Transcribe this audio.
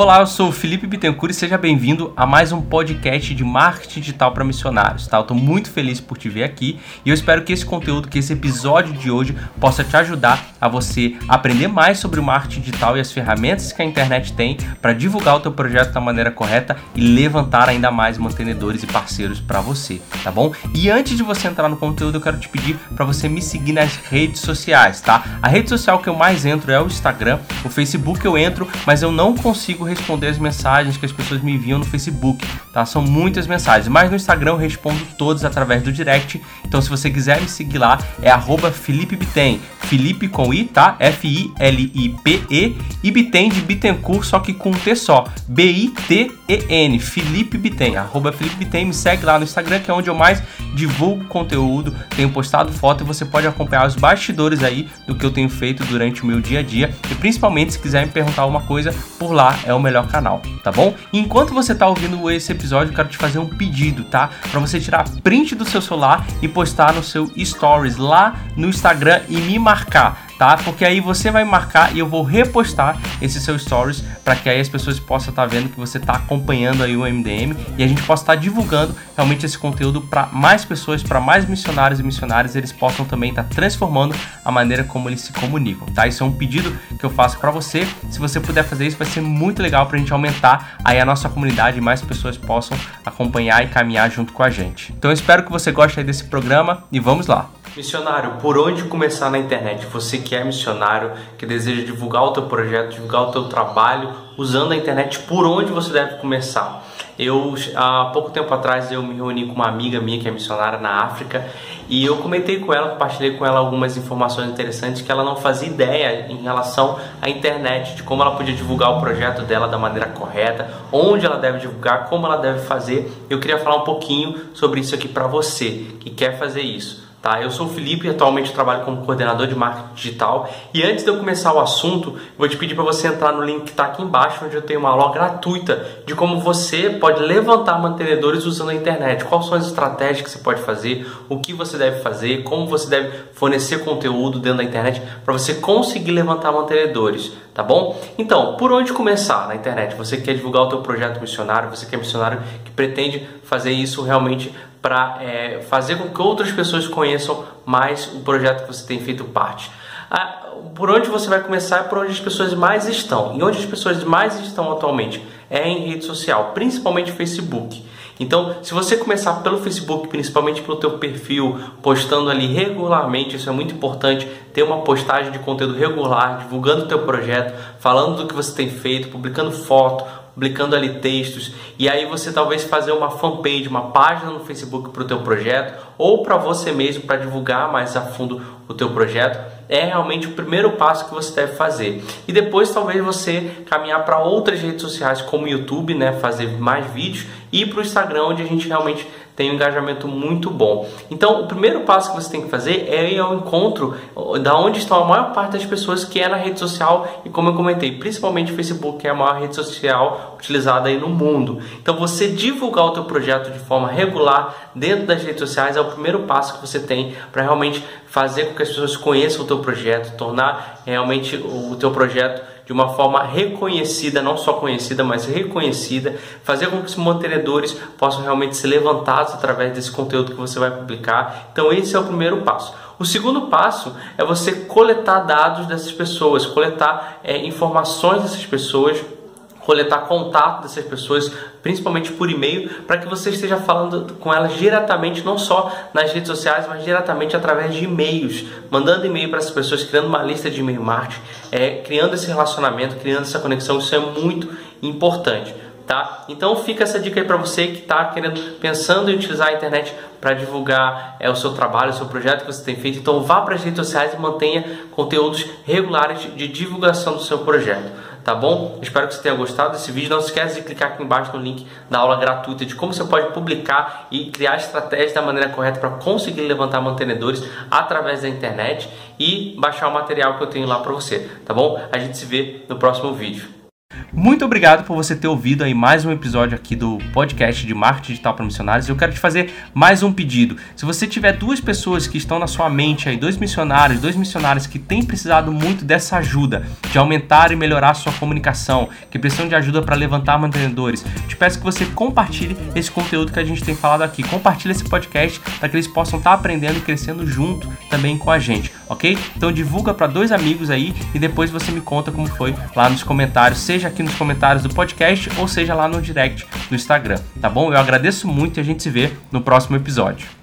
Olá, eu sou o Felipe Bittencourt e seja bem-vindo a mais um podcast de marketing digital para missionários, tá? Eu tô muito feliz por te ver aqui e eu espero que esse conteúdo, que esse episódio de hoje possa te ajudar a você aprender mais sobre o marketing digital e as ferramentas que a internet tem para divulgar o teu projeto da maneira correta e levantar ainda mais mantenedores e parceiros para você, tá bom? E antes de você entrar no conteúdo, eu quero te pedir para você me seguir nas redes sociais, tá? A rede social que eu mais entro é o Instagram, o Facebook eu entro, mas eu não consigo responder as mensagens que as pessoas me enviam no Facebook, tá? São muitas mensagens, mas no Instagram eu respondo todas através do direct. Então se você quiser me seguir lá, é arroba Felipe com I, tá? F-I-L-I-P-E e Bitem de Bittencourt, só que com um T só. B-I-T-E-N. Felipe Bitem. Arroba Felipe Bitem. Me segue lá no Instagram, que é onde eu mais divulgo conteúdo, tenho postado foto e você pode acompanhar os bastidores aí do que eu tenho feito durante o meu dia a dia. E principalmente se quiser me perguntar alguma coisa, por lá é o melhor canal, tá bom? enquanto você tá ouvindo esse episódio, eu quero te fazer um pedido, tá? Para você tirar print do seu celular e postar no seu stories lá no Instagram e me marcar tá? Porque aí você vai marcar e eu vou repostar esse seu stories para que aí as pessoas possam estar tá vendo que você está acompanhando aí o MDM e a gente possa estar tá divulgando realmente esse conteúdo para mais pessoas, para mais missionários e missionárias, eles possam também estar tá transformando a maneira como eles se comunicam, tá? Isso é um pedido que eu faço para você. Se você puder fazer isso, vai ser muito legal para a gente aumentar aí a nossa comunidade e mais pessoas possam acompanhar e caminhar junto com a gente. Então espero que você goste desse programa e vamos lá. Missionário, por onde começar na internet? Você que é missionário, que deseja divulgar o teu projeto, divulgar o teu trabalho usando a internet, por onde você deve começar? Eu há pouco tempo atrás eu me reuni com uma amiga minha que é missionária na África e eu comentei com ela, compartilhei com ela algumas informações interessantes que ela não fazia ideia em relação à internet, de como ela podia divulgar o projeto dela da maneira correta, onde ela deve divulgar, como ela deve fazer. Eu queria falar um pouquinho sobre isso aqui para você que quer fazer isso. Tá? Eu sou o Felipe e atualmente trabalho como coordenador de marketing digital. E antes de eu começar o assunto, vou te pedir para você entrar no link que está aqui embaixo, onde eu tenho uma aula gratuita de como você pode levantar mantenedores usando a internet. Quais são as estratégias que você pode fazer, o que você deve fazer, como você deve fornecer conteúdo dentro da internet para você conseguir levantar mantenedores, tá bom? Então, por onde começar na internet? Você quer divulgar o teu projeto missionário, você quer missionário que pretende fazer isso realmente para é, fazer com que outras pessoas conheçam mais o projeto que você tem feito parte. Ah, por onde você vai começar é por onde as pessoas mais estão. E onde as pessoas mais estão atualmente é em rede social, principalmente Facebook. Então, se você começar pelo Facebook, principalmente pelo teu perfil, postando ali regularmente, isso é muito importante, ter uma postagem de conteúdo regular, divulgando o teu projeto, falando do que você tem feito, publicando foto, publicando ali textos e aí você talvez fazer uma fanpage, uma página no Facebook para o teu projeto ou para você mesmo para divulgar mais a fundo o teu projeto é realmente o primeiro passo que você deve fazer. E depois talvez você caminhar para outras redes sociais como o YouTube, né, fazer mais vídeos e para o Instagram onde a gente realmente tem um engajamento muito bom. Então, o primeiro passo que você tem que fazer é ir ao encontro da onde estão a maior parte das pessoas que é na rede social e como eu comentei, principalmente o Facebook, que é a maior rede social utilizada aí no mundo. Então, você divulgar o teu projeto de forma regular dentro das redes sociais é o primeiro passo que você tem para realmente fazer com que as pessoas conheçam o teu projeto, tornar realmente o teu projeto de uma forma reconhecida, não só conhecida, mas reconhecida, fazer com que os mantenedores possam realmente ser levantados através desse conteúdo que você vai publicar. Então, esse é o primeiro passo. O segundo passo é você coletar dados dessas pessoas, coletar é, informações dessas pessoas coletar contato dessas pessoas, principalmente por e-mail, para que você esteja falando com elas diretamente, não só nas redes sociais, mas diretamente através de e-mails, mandando e-mail para essas pessoas, criando uma lista de e-mail marketing, é, criando esse relacionamento, criando essa conexão, isso é muito importante. Tá? Então fica essa dica aí para você que está querendo, pensando em utilizar a internet para divulgar é, o seu trabalho, o seu projeto que você tem feito. Então vá para as redes sociais e mantenha conteúdos regulares de divulgação do seu projeto tá bom? Espero que você tenha gostado desse vídeo. Não se esqueça de clicar aqui embaixo no link da aula gratuita de como você pode publicar e criar estratégias da maneira correta para conseguir levantar mantenedores através da internet e baixar o material que eu tenho lá para você, tá bom? A gente se vê no próximo vídeo. Muito obrigado por você ter ouvido aí mais um episódio aqui do podcast de marketing digital para missionários. Eu quero te fazer mais um pedido. Se você tiver duas pessoas que estão na sua mente aí, dois missionários, dois missionários que têm precisado muito dessa ajuda de aumentar e melhorar a sua comunicação, que precisam de ajuda para levantar mantenedores, te peço que você compartilhe esse conteúdo que a gente tem falado aqui. Compartilhe esse podcast para que eles possam estar tá aprendendo e crescendo junto também com a gente, ok? Então divulga para dois amigos aí e depois você me conta como foi lá nos comentários, seja aqui nos comentários do podcast ou seja lá no direct do Instagram, tá bom? Eu agradeço muito e a gente se vê no próximo episódio.